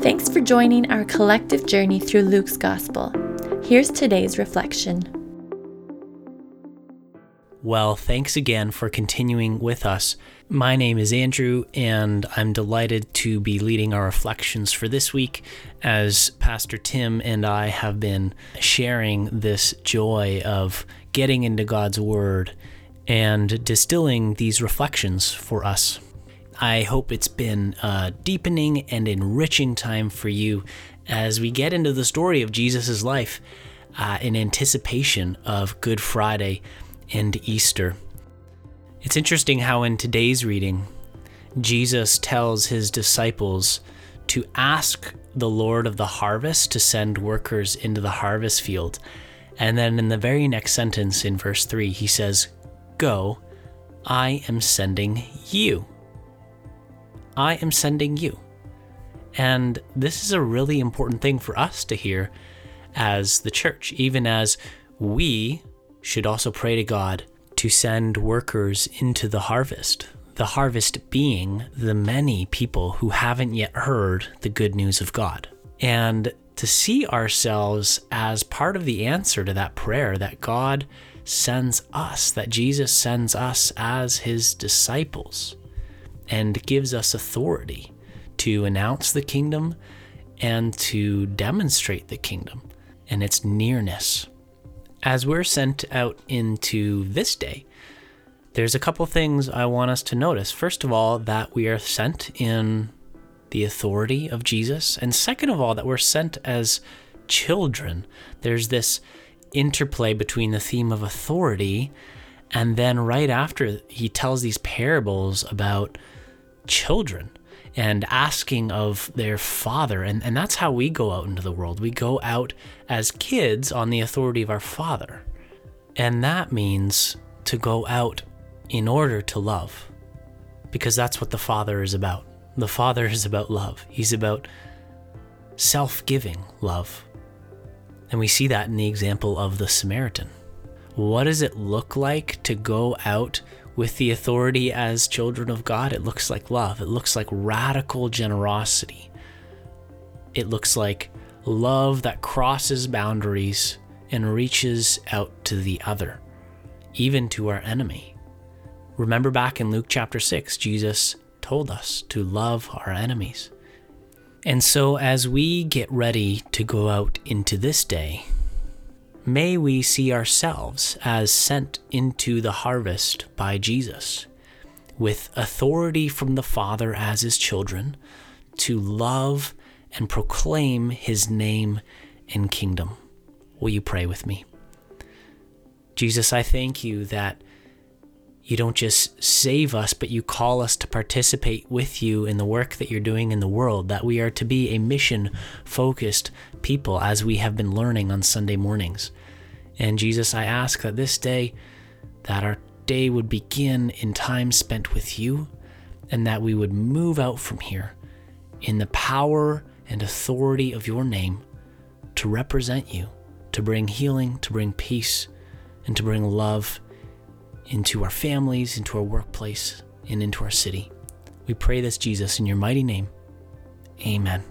Thanks for joining our collective journey through Luke's Gospel. Here's today's reflection. Well, thanks again for continuing with us. My name is Andrew, and I'm delighted to be leading our reflections for this week as Pastor Tim and I have been sharing this joy of getting into God's Word and distilling these reflections for us. I hope it's been a deepening and enriching time for you as we get into the story of Jesus' life uh, in anticipation of Good Friday and Easter. It's interesting how in today's reading, Jesus tells his disciples to ask the Lord of the harvest to send workers into the harvest field. And then in the very next sentence in verse 3, he says, Go, I am sending you. I am sending you. And this is a really important thing for us to hear as the church, even as we should also pray to God to send workers into the harvest. The harvest being the many people who haven't yet heard the good news of God. And to see ourselves as part of the answer to that prayer that God sends us, that Jesus sends us as his disciples and gives us authority to announce the kingdom and to demonstrate the kingdom and its nearness. As we're sent out into this day, there's a couple things I want us to notice. First of all, that we are sent in the authority of Jesus. And second of all, that we're sent as children. There's this interplay between the theme of authority and then right after he tells these parables about children and asking of their father. And, and that's how we go out into the world. We go out as kids on the authority of our father. And that means to go out in order to love, because that's what the father is about. The father is about love, he's about self giving love. And we see that in the example of the Samaritan. What does it look like to go out with the authority as children of God, it looks like love. It looks like radical generosity. It looks like love that crosses boundaries and reaches out to the other, even to our enemy. Remember back in Luke chapter 6, Jesus told us to love our enemies. And so, as we get ready to go out into this day, may we see ourselves as sent into the harvest by Jesus, with authority from the Father as his children, to love and proclaim his name and kingdom. Will you pray with me? Jesus, I thank you that you don't just save us, but you call us to participate with you in the work that you're doing in the world, that we are to be a mission focused people as we have been learning on Sunday mornings. And Jesus, I ask that this day, that our day would begin in time spent with you, and that we would move out from here in the power and authority of your name to represent you, to bring healing, to bring peace, and to bring love into our families, into our workplace, and into our city. We pray this, Jesus, in your mighty name. Amen.